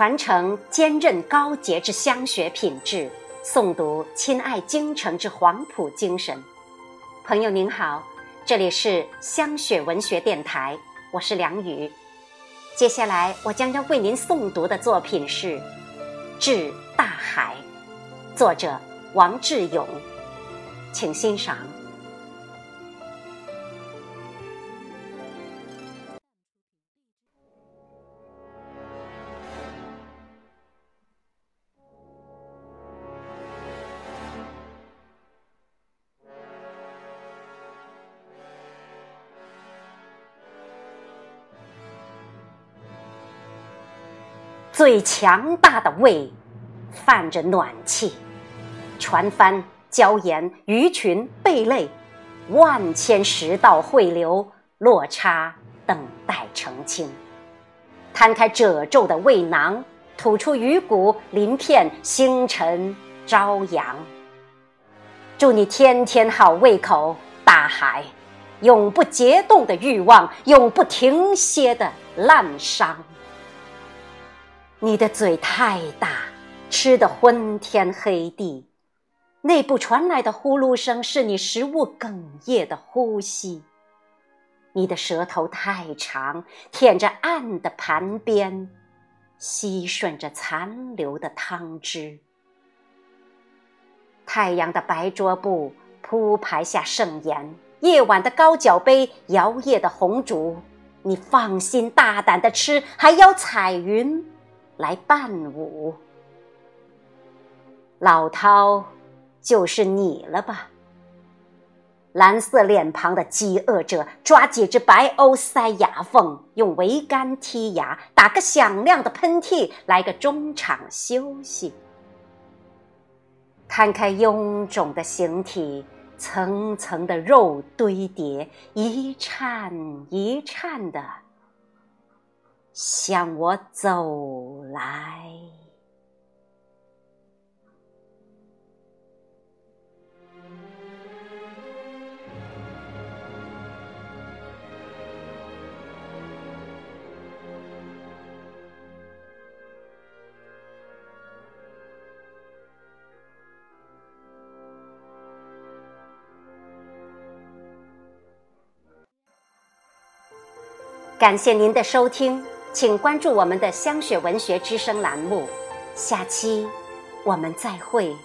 传承坚韧高洁之香雪品质，诵读亲爱京城之黄埔精神。朋友您好，这里是香雪文学电台，我是梁宇。接下来我将要为您诵读的作品是《致大海》，作者王志勇，请欣赏。最强大的胃，泛着暖气，船帆、礁岩、鱼群、贝类，万千食道汇流，落差等待澄清。摊开褶皱的胃囊，吐出鱼骨、鳞片、星辰、朝阳。祝你天天好胃口，大海，永不结冻的欲望，永不停歇的滥觞。你的嘴太大，吃得昏天黑地，内部传来的呼噜声是你食物哽咽的呼吸。你的舌头太长，舔着暗的盘边，吸吮着残留的汤汁。太阳的白桌布铺排下盛宴，夜晚的高脚杯摇曳的红烛，你放心大胆的吃，还邀彩云。来伴舞，老饕就是你了吧？蓝色脸庞的饥饿者，抓几只白鸥塞牙缝，用桅杆剔牙，打个响亮的喷嚏，来个中场休息。摊开臃肿的形体，层层的肉堆叠，一颤一颤的。向我走来。感谢您的收听。请关注我们的香雪文学之声栏目，下期我们再会。